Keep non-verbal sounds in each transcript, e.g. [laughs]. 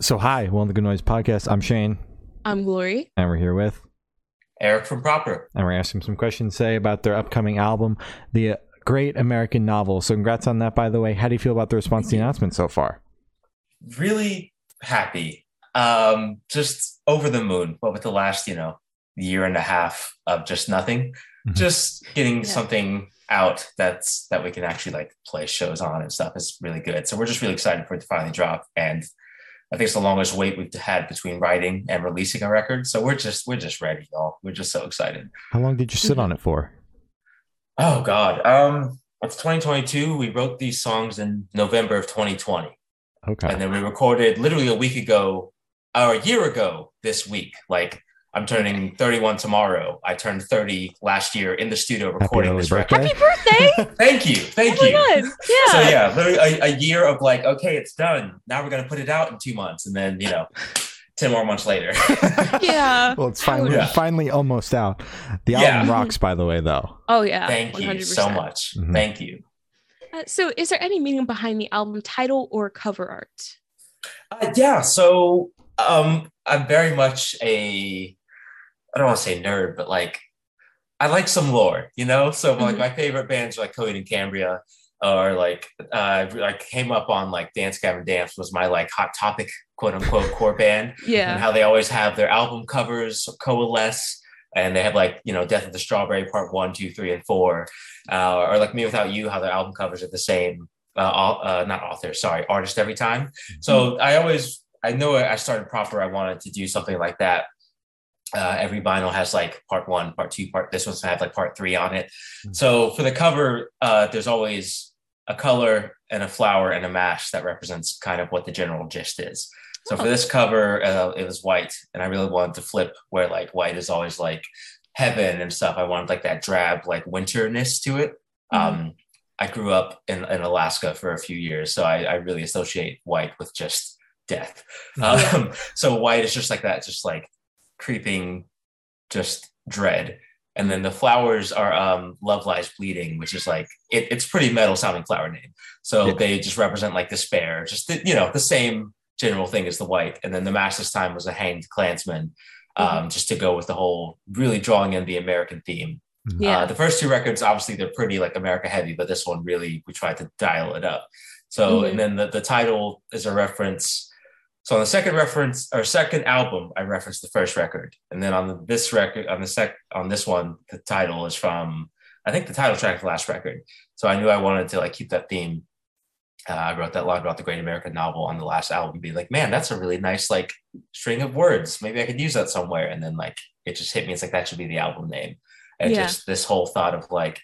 So, hi, welcome to the Good Noise Podcast. I'm Shane, I'm Glory. and we're here with, Eric from Proper. and we're asking some questions today about their upcoming album, The Great American Novel. So, congrats on that, by the way. How do you feel about the response to the announcement so far? Really happy. Um, just over the moon. But with the last, you know, year and a half of just nothing, Mhm. just getting Yeah. something out that's that we can actually like play shows on and stuff is really good. So we're just really excited for it to finally drop. And I think it's the longest wait we've had between writing and releasing a record. So we're just we're just ready, y'all. We're just so excited. How long did you sit on it for? Oh God. Um, it's 2022. We wrote these songs in November of 2020. Okay. and then we recorded literally a week ago or a year ago this week like i'm turning 31 tomorrow i turned 30 last year in the studio recording early this birthday. record Happy birthday! [laughs] thank you thank oh you my god! Yeah. so yeah literally a, a year of like okay it's done now we're gonna put it out in two months and then you know 10 more months later [laughs] Yeah. well, it's finally Yeah. finally almost out. The Yeah. album rocks, by the way, though. Oh yeah. thank you so much Mhm. thank you Uh, so, is there any meaning behind the album title or cover art? Uh, yeah, so um, I'm very much a I don't want to say nerd, but like I like some lore, you know. So like Mhm. my favorite bands are like Coheed and Cambria, or like uh, I came up on like Dance Gavin Dance was my like hot topic quote unquote core [laughs] band, Yeah, and how they always have their album covers coalesce. And they have like you know Death of the Strawberry Part One, Two, Three, and Four, uh, or like mewithoutYou, how their album covers are the same. Uh, uh, not author, sorry, artist every time. So I always, I know I started proper. I wanted to do something like that. Uh, every vinyl has like part one, part two, part. This one's gonna have like part three on it. Mhm. So for the cover, uh, there's always a color and a flower and a mash that represents kind of what the general gist is. So for Oh. this cover, uh, it was white, and I really wanted to flip where like white is always like heaven and stuff. I wanted like that drab like winterness to it. Um, I grew up in, in Alaska for a few years, so I, I really associate white with just death. Um, [laughs] so white is just like that, just like creeping, just dread. And then the flowers are um, Love Lies Bleeding, which is like it, it's pretty metal sounding flower name. So Yeah. they just represent like despair, just the, you know the same general thing as the white. And then the mash this time was a hanged clansman um, just to go with the whole really drawing in the American theme. Yeah. Uh, the first two records, obviously, they're pretty like America heavy, but this one really we tried to dial it up. So, Mhm. and then the, the title is a reference. So on the second reference or second album, I referenced the first record, and then on the, this record, on the sec, on this one, the title is from I think the title track of the last record. So I knew I wanted to like keep that theme. Uh, I wrote that line about the Great American Novel on the last album, be like, man, that's a really nice like string of words. Maybe I could use that somewhere. And then like it just hit me. It's like that should be the album name and Yeah. just this whole thought of like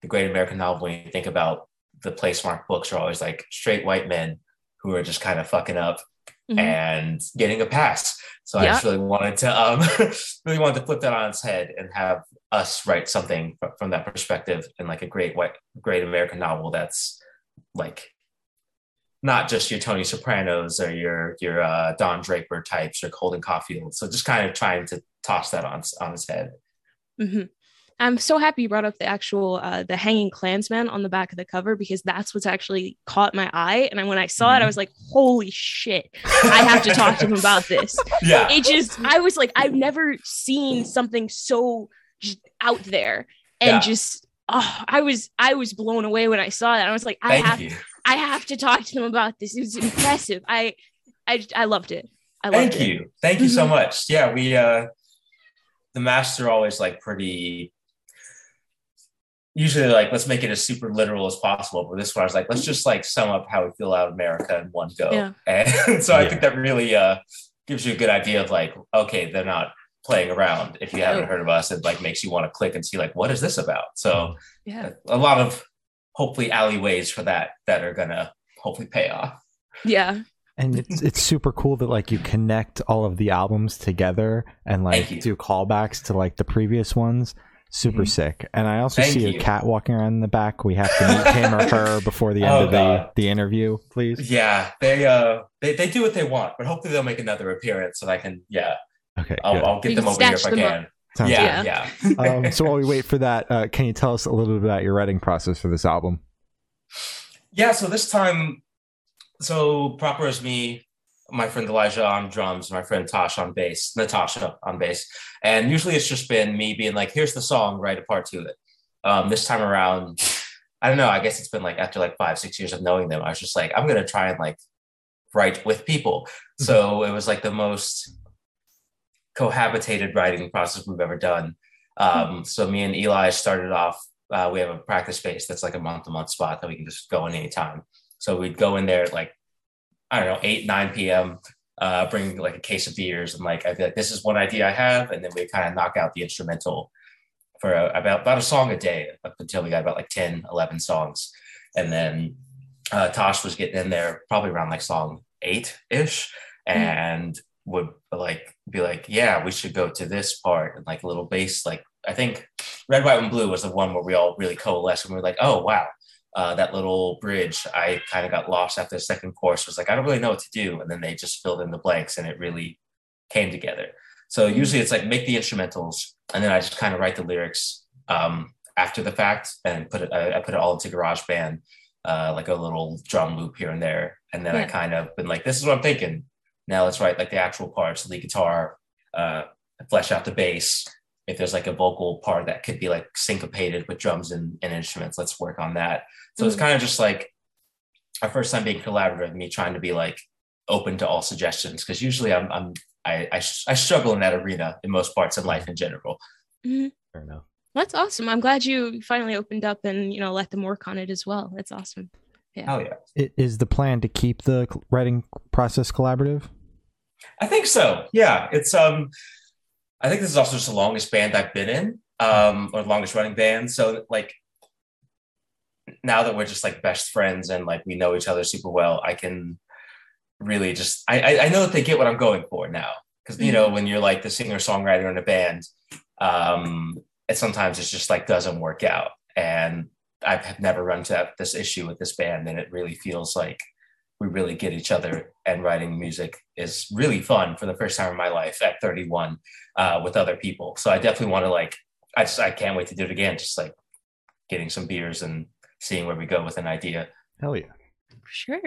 the great american novel when you think about the place mark books are always like straight white men who are just kind of fucking up Mhm. and getting a pass so i Yeah. just really wanted to um [laughs] really wanted to flip that on its head and have us write something fr- from that perspective in like a great white great american novel that's like not just your Tony Sopranos or your your uh, Don Draper types or Holden Caulfield. So just kind of trying to toss that on on his head. Mhm. I'm so happy you brought up the actual uh, the hanging Klansman on the back of the cover because that's what's actually caught my eye. And when I saw it, I Mhm. was like, "Holy shit! I have to talk to him about this." [laughs] yeah. It just, I was like, I've never seen something so just out there, and Yeah. just, oh, I was, I was blown away when I saw that. I was like, I Thank have, you. I have to talk to them about this. It was impressive. I, I, I loved it. I loved Thank it. you. Thank you so Mhm. much. Yeah, we uh the masks are always like pretty usually like let's make it as super literal as possible. But this one I was like, let's just like sum up how we feel out of America in one go. Yeah. [laughs] And so I Yeah. think that really uh gives you a good idea of like, okay, they're not playing around if you haven't heard of us. It like makes you want to click and see like what is this about? So Yeah, a lot of hopefully alleyways for that that are gonna hopefully pay off. yeah, And it's it's super cool that like you connect all of the albums together and like you. do callbacks to like the previous ones. Super Mhm. sick. And I also Thank see a cat walking around in the back. We have to meet him or her [laughs] before the end Oh, of the, God. the interview, please. Yeah, they uh they, they do what they want, but hopefully they'll make another appearance and I can yeah, Okay. I'll. I'll get You them over here if I them can. Sounds Yeah, Yeah. yeah. [laughs] um, so while we wait for that, uh, can you tell us a little bit about your writing process for this album? Yeah, so this time so proper as me my friend Elijah on drums, my friend Tosh on bass, Natasha on bass. And usually it's just been me being like, here's the song, write a part to it. Um, this time around, I don't know, I guess it's been like after like five, six years of knowing them, I was just like, I'm gonna try and like write with people. Mm-hmm. So it was like the most cohabitated writing process we've ever done. Um, so me and Eli started off, uh, we have a practice space that's like a month to month spot that we can just go in anytime. So we'd go in there like I don't know, 8, 9 p.m., uh, bring like a case of beers. And like, I'd be like, this is one idea I have. And then we kind of knock out the instrumental for a, about, about a song a day up until we got about like 10, 11 songs. And then uh, Tosh was getting in there probably around like song eight ish mm-hmm. and mm would like be like, yeah, we should go to this part and like a little bass. Like, I think Red, White, and Blue was the one where we all really coalesced and we were like, oh, wow, uh, that little bridge, I kind of got lost after the second course. Was like, I don't really know what to do, and then they just filled in the blanks, and it really came together. So usually it's like make the instrumentals, and then I just kind of write the lyrics um, after the fact, and put it. I, I put it all into GarageBand, uh, like a little drum loop here and there, and then yeah. I kind of been like, this is what I'm thinking. Now let's write like the actual parts, lead guitar, uh, flesh out the bass, if there's like a vocal part that could be like syncopated with drums and, and instruments, let's work on that. So mm-hmm. it's kind of just like our first time being collaborative, me trying to be like open to all suggestions. Cause usually I'm, I'm I, I, I, struggle in that arena in most parts of life in general. Mm-hmm. Fair enough. That's awesome. I'm glad you finally opened up and, you know, let them work on it as well. That's awesome. Yeah. Oh yeah. Is the plan to keep the writing process collaborative? I think so. Yeah. It's, um, I think this is also just the longest band I've been in, um, or longest running band. So like now that we're just like best friends and like we know each other super well, I can really just I I know that they get what I'm going for now. Because you know, mm-hmm. when you're like the singer songwriter in a band, um, it sometimes it's just like doesn't work out. And I've never run to this issue with this band, and it really feels like we really get each other and writing music is really fun for the first time in my life at 31 uh, with other people so i definitely want to like i just i can't wait to do it again just like getting some beers and seeing where we go with an idea hell yeah sure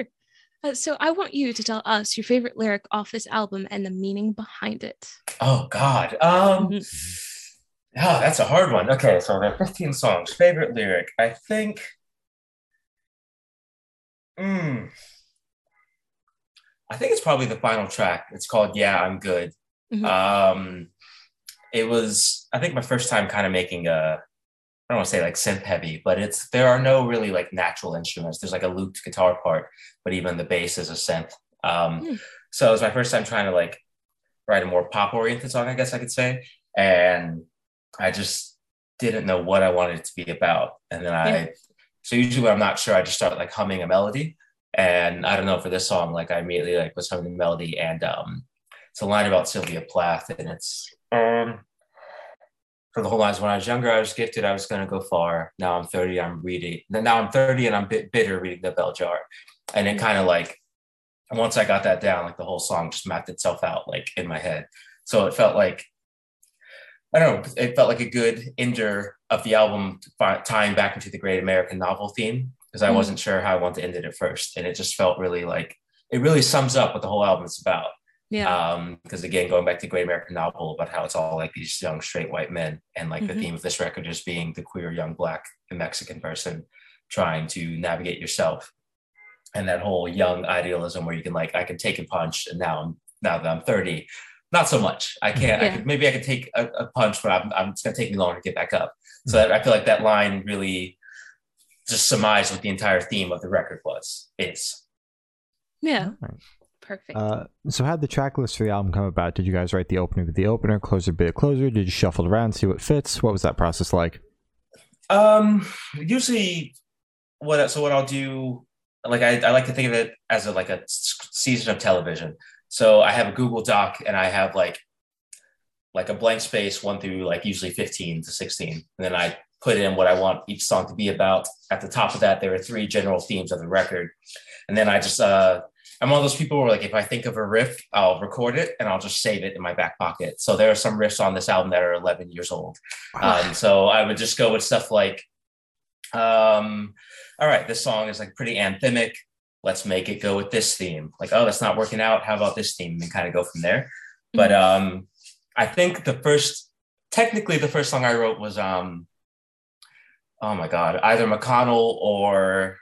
uh, so i want you to tell us your favorite lyric off this album and the meaning behind it oh god um mm-hmm. Oh, that's a hard one. Okay, so there are 15 songs. Favorite lyric. I think. Hmm. I think it's probably the final track. It's called Yeah, I'm Good. Mm-hmm. Um, it was, I think, my first time kind of making a, I don't want to say like synth heavy, but it's there are no really like natural instruments. There's like a looped guitar part, but even the bass is a synth. Um, mm. So it was my first time trying to like write a more pop oriented song, I guess I could say. And I just didn't know what I wanted it to be about. And then I, yeah. so usually when I'm not sure, I just start like humming a melody. And I don't know for this song, like I immediately like was humming the melody, and um, it's a line about Sylvia Plath, and it's um, for the whole lines. When I was younger, I was gifted. I was going to go far. Now I'm 30. I'm reading. Now I'm 30, and I'm bit bitter reading the bell jar. And it kind of like once I got that down, like the whole song just mapped itself out like in my head. So it felt like I don't know. It felt like a good ender of the album, tying back into the Great American Novel theme because I mm wasn't sure how I wanted to end it at first, and it just felt really like it really sums up what the whole album is about. Yeah. Um, because again, going back to Great American Novel about how it's all like these young straight white men, and like mm-hmm. the theme of this record just being the queer young black and Mexican person trying to navigate yourself, and that whole young idealism where you can like I can take a punch, and now I'm now that I'm 30, not so much. I can't. Yeah. I could, maybe I could take a, a punch, but I'm, I'm, it's going to take me longer to get back up. So mm-hmm. I feel like that line really just surmise what the entire theme of the record was is. Yeah. Perfect. Uh, so how did the track list for the album come about? Did you guys write the opener with the opener, closer bit of closer? Did you shuffle around, see what fits? What was that process like? Um, usually, what so what I'll do, like I, I like to think of it as a, like a season of television. So I have a Google Doc and I have like like a blank space one through like usually 15 to 16 and then i put in what I want each song to be about. At the top of that, there are three general themes of the record. And then I just, uh, I'm one of those people where like if I think of a riff, I'll record it and I'll just save it in my back pocket. So there are some riffs on this album that are 11 years old. Um, so I would just go with stuff like, um, all right, this song is like pretty anthemic. let's make it go with this theme. Like, oh, that's not working out. How about this theme? And kind of go from there. But um, I think the first, technically, the first song I wrote was, um, oh my God, either McConnell or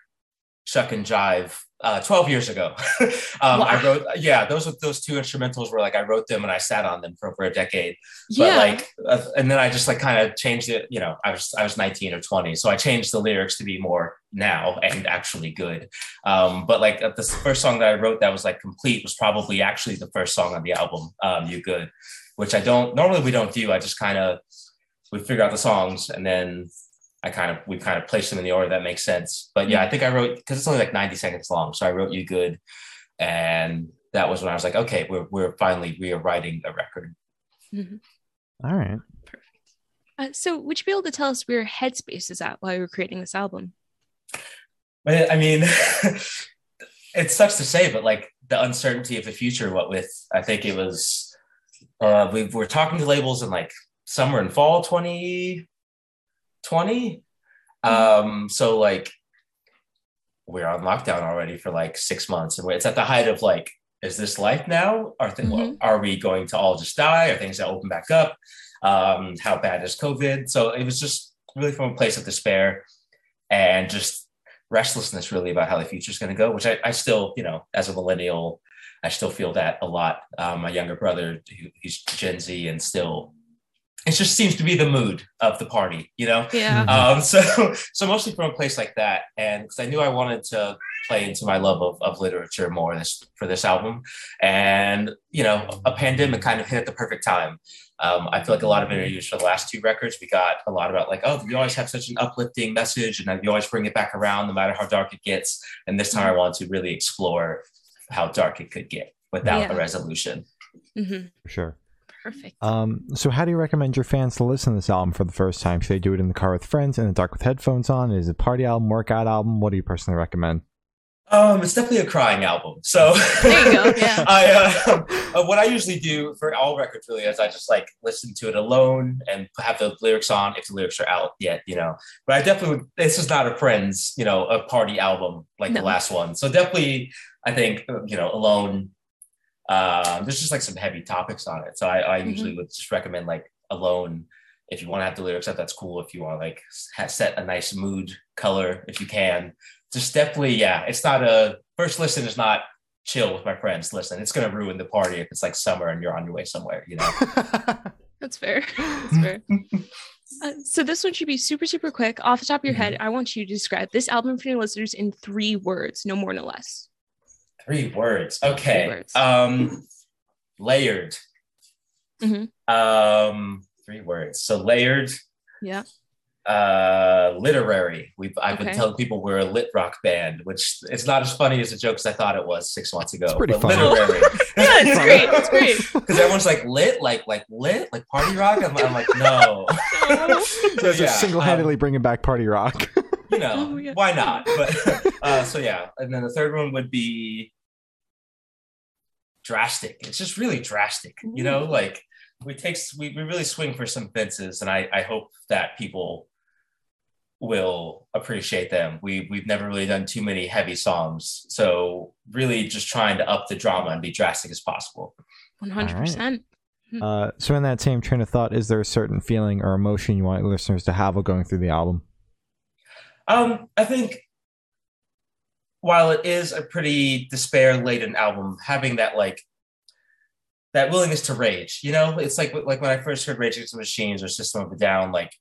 Shuck and Jive uh, 12 years ago. [laughs] um, wow. I wrote, yeah, those those two instrumentals were like I wrote them and I sat on them for over a decade. Yeah. Like, uh, and then I just like kind of changed it. You know, I was I was 19 or 20, so I changed the lyrics to be more now and actually good. Um, but like the first song that I wrote that was like complete was probably actually the first song on the album, um, "You Good," which I don't normally we don't do. I just kind of we figure out the songs and then I kind of we kind of placed them in the order that makes sense. But yeah, I think I wrote because it's only like 90 seconds long. So I wrote you good. And that was when I was like, okay, we're we're finally rewriting a record. Mm-hmm. All right. Perfect. Uh, so would you be able to tell us where Headspace is at while you were creating this album? I mean, [laughs] it sucks to say, but like the uncertainty of the future, what with I think it was uh we were talking to labels in like summer and fall 20 20. Mm-hmm. Um, so like we're on lockdown already for like six months, and it's at the height of like, is this life now? Are th- mm-hmm. are we going to all just die? Are things that open back up? Um, how bad is COVID? So it was just really from a place of despair and just restlessness, really about how the future is going to go. Which I, I still, you know, as a millennial, I still feel that a lot. Um, my younger brother, he's Gen Z, and still it just seems to be the mood of the party, you know? Yeah. Um, so, [laughs] so mostly from a place like that. And because I knew I wanted to play into my love of, of literature more this, for this album. And, you know, a pandemic kind of hit at the perfect time. Um, I feel like a lot of interviews for the last two records, we got a lot about like, oh, you always have such an uplifting message and you always bring it back around no matter how dark it gets. And this time I wanted to really explore how dark it could get without yeah. a resolution. Mm-hmm. Sure. Perfect. Um, so, how do you recommend your fans to listen to this album for the first time? Should they do it in the car with friends, in the dark with headphones on? Is it a party album, workout album? What do you personally recommend? Um, it's definitely a crying album. So there you go. [laughs] Yeah. I uh, what I usually do for all records really is I just like listen to it alone and have the lyrics on if the lyrics are out yet, you know. But I definitely this is not a friends, you know, a party album like no. the last one. So definitely, I think you know, alone um, there's just like some heavy topics on it. So I, I mm-hmm. usually would just recommend like alone. If you want to have the lyrics up, that's cool. If you want to like set a nice mood color, if you can, just definitely, yeah. It's not a first listen is not chill with my friends. Listen, it's gonna ruin the party if it's like summer and you're on your way somewhere. You know. [laughs] that's fair. That's fair. [laughs] Uh, so this one should be super super quick off the top of your mm-hmm. head i want you to describe this album for your listeners in three words no more no less Three words. Okay. Three words. Um, layered. Mm-hmm. Um, three words. So layered. Yeah. Uh, literary. We've I've okay. been telling people we're a lit rock band, which it's not as funny as a joke as I thought it was six months ago. It's pretty funny. Literary. [laughs] yeah, it's [laughs] great. It's great. Because everyone's like lit, like like lit, like party rock. I'm, I'm like no. [laughs] so, yeah, single-handedly um, bringing back party rock. you know, oh, why not? But uh, so yeah, and then the third one would be drastic. It's just really drastic, you know, like we take we, we really swing for some fences and I, I hope that people will appreciate them. We we've never really done too many heavy songs. So really just trying to up the drama and be drastic as possible. 100%. Uh, so in that same train of thought, is there a certain feeling or emotion you want listeners to have while going through the album? Um, I think while it is a pretty despair laden album, having that like that willingness to rage, you know, it's like like when I first heard Rage Against the Machines or System of a Down, like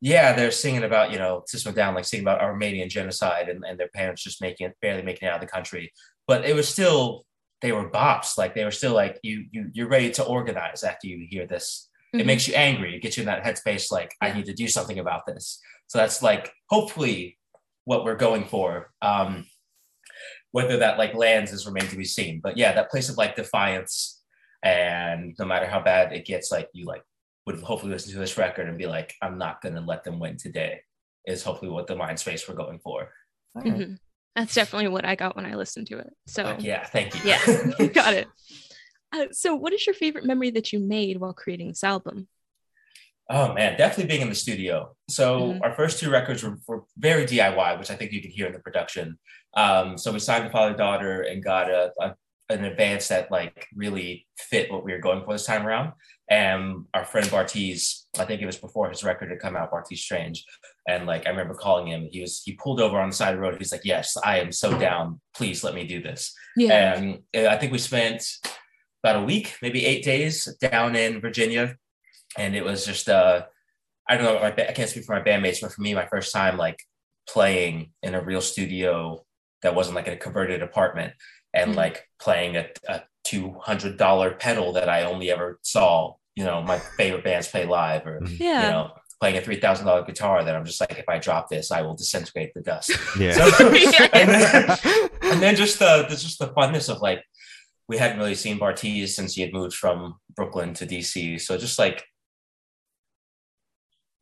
yeah, they're singing about you know System of Down, like singing about Armenian genocide and, and their parents just making it barely making it out of the country, but it was still they were bops, like they were still like you you you're ready to organize after you hear this. Mm-hmm. It makes you angry. It gets you in that headspace, like I need to do something about this. So that's like hopefully what we're going for. Um, whether that like lands is remain to be seen. But yeah, that place of like defiance, and no matter how bad it gets, like you like would hopefully listen to this record and be like, I'm not gonna let them win today. Is hopefully what the mind space we're going for. Mm-hmm. That's definitely what I got when I listened to it. So like, yeah, thank you. Yeah, [laughs] got it. [laughs] Uh, so, what is your favorite memory that you made while creating this album? Oh man, definitely being in the studio. So mm-hmm. our first two records were, were, very DIY, which I think you can hear in the production. Um, so we signed the Father/Daughter and got a, a an advance that like really fit what we were going for this time around. And our friend Bartees, I think it was before his record had come out, Bartees Strange. And like I remember calling him, he was he pulled over on the side of the road. He's like, Yes, I am so down. Please let me do this. Yeah. And uh, I think we spent about a week, maybe eight days down in Virginia. And it was just uh I don't know, I can't speak for my bandmates, but for me, my first time like playing in a real studio that wasn't like a converted apartment and Mhm. like playing a, a $200 pedal that I only ever saw, you know, my favorite bands play live or, yeah. you know, playing a $3,000 guitar that I'm just like, if I drop this, I will disintegrate the dust. [laughs] Yeah. So- [laughs] and, [laughs] then, and then just the, the just the funness of like, we hadn't really seen Bartees since he had moved from Brooklyn to DC. So just like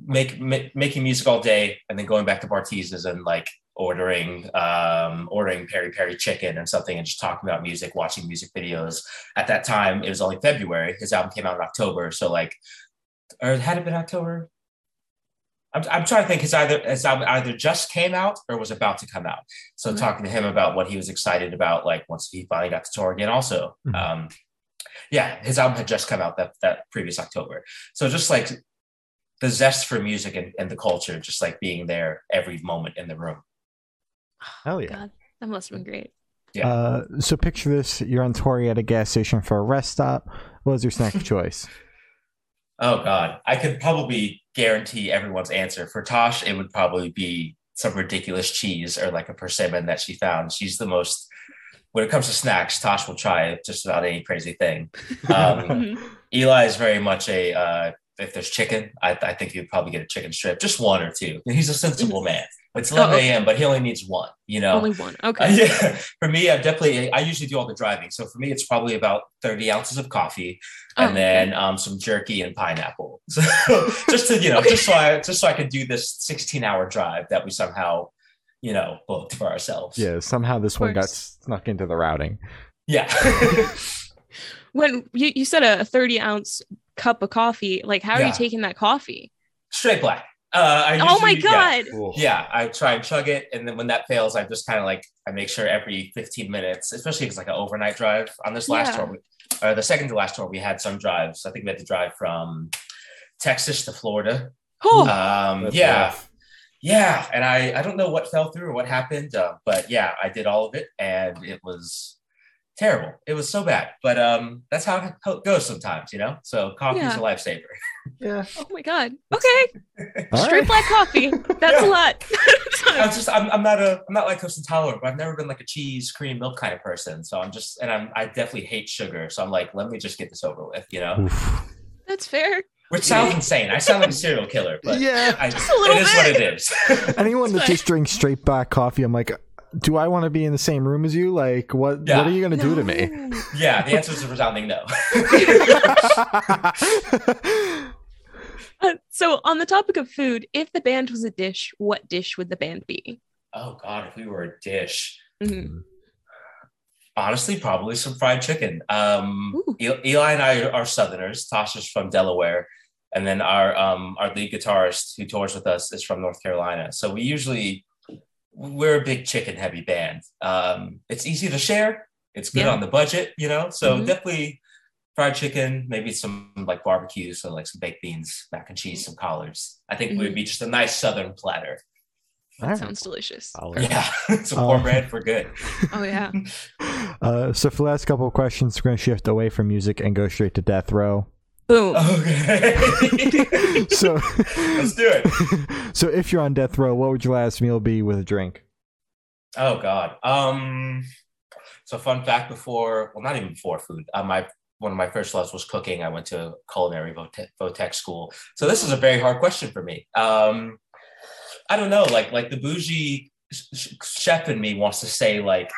make, ma- making music all day and then going back to Bartees's and like ordering um ordering peri peri chicken and something and just talking about music watching music videos. At that time it was only february. His album came out in october. So like or had it been october? I'm, I'm trying to think. His either his album either just came out or was about to come out. So Mhm. talking to him about what he was excited about like once he finally got to tour again also Mhm. um yeah his album had just come out that that previous october. So just like the zest for music and, and the culture just like being there every moment in the room Oh yeah. God, that must have been great. Yeah. Uh, so picture this: you're on tour at a gas station for a rest stop. What was your snack of [laughs] choice? Oh God, I could probably guarantee everyone's answer. For Tosh, it would probably be some ridiculous cheese or like a persimmon that she found. She's the most. When it comes to snacks, Tosh will try just about any crazy thing. [laughs] Um, Mhm. Eli is very much a. Uh, if there's chicken, I, I think he'd probably get a chicken strip, just one or two. He's a sensible man. It's 11 Oh, okay. a.m., but he only needs one. You know, Only one. Uh, [laughs] Okay. yeah, for me, I definitely I usually do all the driving. So for me, it's probably about thirty ounces of coffee, and Oh, okay. then um, some jerky and pineapple. [laughs] So [laughs] just to you know, Okay. just so I just so I could do this sixteen hour drive that we somehow you know booked for ourselves. Yeah, somehow this one got snuck into the routing. yeah. When you, you said a 30 ounce cup of coffee, like how are Yeah. you taking that coffee? Straight black. Uh, I oh my usually- yeah. God. Yeah, I try and chug it, and then when that fails, I just kind of like I make sure every 15 minutes, especially if it's like an overnight drive. On this last Yeah. tour, we, or the second to last tour, we had some drives. I think we had to drive from Texas to Florida. Oh, Um, yeah, rough. yeah, and I I don't know what fell through or what happened, uh, but yeah, I did all of it, and it was terrible. It was so bad, but um, that's how it- goes sometimes, you know. So coffee is Yeah. a lifesaver. [laughs] Yeah. oh my God. Okay. All Straight right. black coffee. That's a lot. [laughs] I'm just I'm, I'm not a I'm not lactose intolerant, but I've never been like a cheese, cream, milk kind of person. So I'm just and I'm I definitely hate sugar. So I'm like, let me just get this over with, you know? That's fair. Which sounds insane. I sound like a serial killer, but [laughs] yeah. I, Just a little it is bit. what it is. Anyone that just drinks straight black coffee, I'm like, do I want to be in the same room as you? Like, what? Yeah. What are you gonna do to me? Yeah, the answer is a resounding no. Uh, [laughs] so, on the topic of food, if the band was a dish, what dish would the band be? oh God, if we were a dish. Mhm. Honestly, probably some fried chicken. Um, Ooh. Eli and I are Southerners. Tasha's from Delaware, and then our um, our lead guitarist who tours with us is from North Carolina. So we usually we're a big chicken heavy band. Um, it's easy to share. It's good Yeah. on the budget, you know. So Mhm. definitely fried chicken, maybe some like barbecue, so like some baked beans, mac and cheese, some collards. I think it would be just a nice Southern platter. That All right. sounds delicious. Solid. Yeah, [laughs] some Oh. cornbread for good. Oh, yeah. [laughs] Uh, so for the last couple of questions, we're gonna shift away from music and go straight to death row. Boom. [laughs] Okay. [laughs] So, Let's do it. [laughs] so if you're on death row, what would your last meal be with a drink? Oh God. Um. So fun fact: before, well, not even before food. Uh, my one of my first loves was cooking. I went to culinary vote- votech school. So this is a very hard question for me. Um, I don't know. Like like the bougie sh- sh- chef in me wants to say like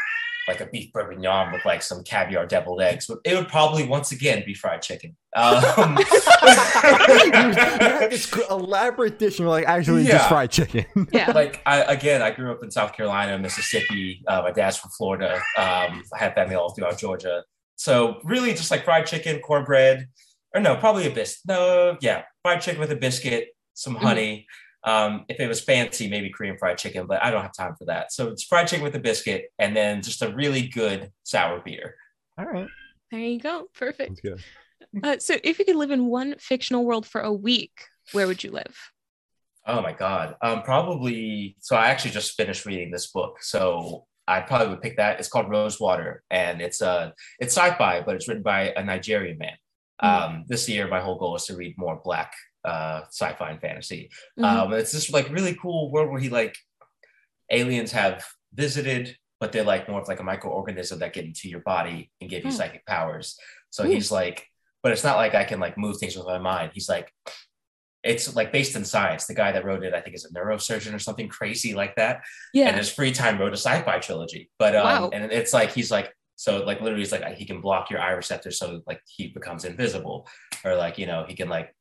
like a beef bourguignon with like some caviar deviled eggs, but it would probably once again be fried chicken. Um, you [laughs] this elaborate dish, and you're like, actually, just fried chicken. Yeah. [laughs] like I again, I grew up in South Carolina, Mississippi. Uh, my dad's from Florida. Um, I had family all throughout Georgia. So really, just like fried chicken, cornbread, or no, probably a biscuit. No, yeah, fried chicken with a biscuit, some Mhm. honey, Um, if it was fancy, maybe Korean fried chicken, but I don't have time for that. So it's fried chicken with a biscuit and then just a really good sour beer. All right. There you go. Perfect. Uh, so, if you could live in one fictional world for a week, where would you live? Oh my God. Um, probably. So I actually just finished reading this book. So I probably would pick that. It's called Rosewater, and it's uh it's sci-fi, but it's written by a Nigerian man. Um, this year, my whole goal is to read more Black uh, sci-fi and fantasy. Mhm. Um, it's this like really cool world where he like aliens have visited, but they're like more of like a microorganism that get into your body and give you Hmm. psychic powers. So Ooh. he's like, but it's not like I can like move things with my mind. He's like, it's like based in science. The guy that wrote it, I think, is a neurosurgeon or something crazy like that. Yeah. And his free time wrote a sci-fi trilogy. But um, Wow. and it's like he's like so like literally he's like he can block your eye receptor so like he becomes invisible, or like you know he can like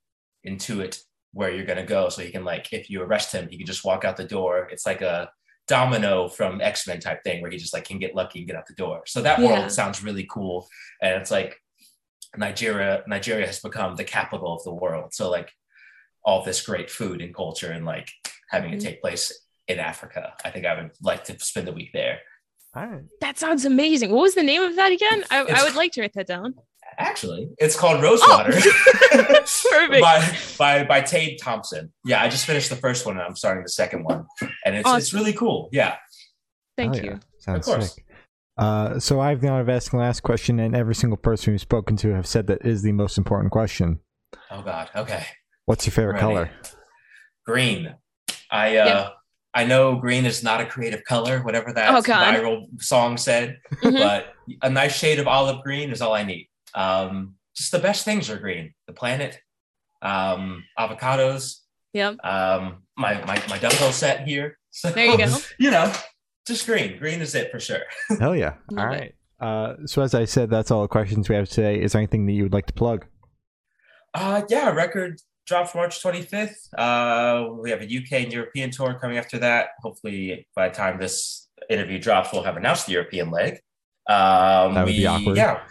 intuit where you're gonna go. So he can like if you arrest him, he can just walk out the door. It's like a domino from X-Men type thing where he just like can get lucky and get out the door. So that Yeah. world sounds really cool. And it's like Nigeria, Nigeria has become the capital of the world. So like all this great food and culture and like having Mhm. it take place in Africa. I think I would like to spend the week there. All right. That sounds amazing. What was the name of that again? I, I would like to write that down. Actually, it's called Rosewater [laughs] Perfect. by, by by Tade Thompson. Yeah, I just finished the first one and I'm starting the second one. And it's it's really cool. Yeah. Thank Hell you. yeah. Sounds Of course. sick. Uh, so I have the honor of asking the last question, and every single person we've spoken to have said that is the most important question. Oh God. Okay. What's your favorite Ready. color? Green. I uh Yeah. I know green is not a creative color, whatever that Oh, viral song said, Mhm. but a nice shade of olive green is all I need. Um, just the best things are green. The planet, um, avocados, Yep. um, my my my dumbbell set here. [laughs] So, There you go. You know, just green. Green is it for sure. [laughs] Hell yeah! Love all it. right. Uh, so as I said, that's all the questions we have today. Is there anything that you would like to plug? Uh, yeah, record drops March 25th. Uh, we have a UK and European tour coming after that. Hopefully, by the time this interview drops, we'll have announced the European leg. Um, That would be awkward. Yeah,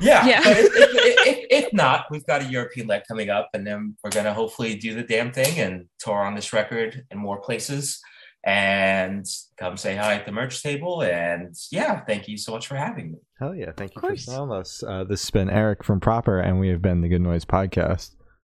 yeah. Yeah. But if, if, if, if not, we've got a European leg coming up, and then we're gonna hopefully do the damn thing and tour on this record in more places. And come say hi at the merch table. And yeah, thank you so much for having me. Hell yeah! Thank you for course. telling us. Uh, this has been Eric from Proper, and we have been the Good Noise Podcast.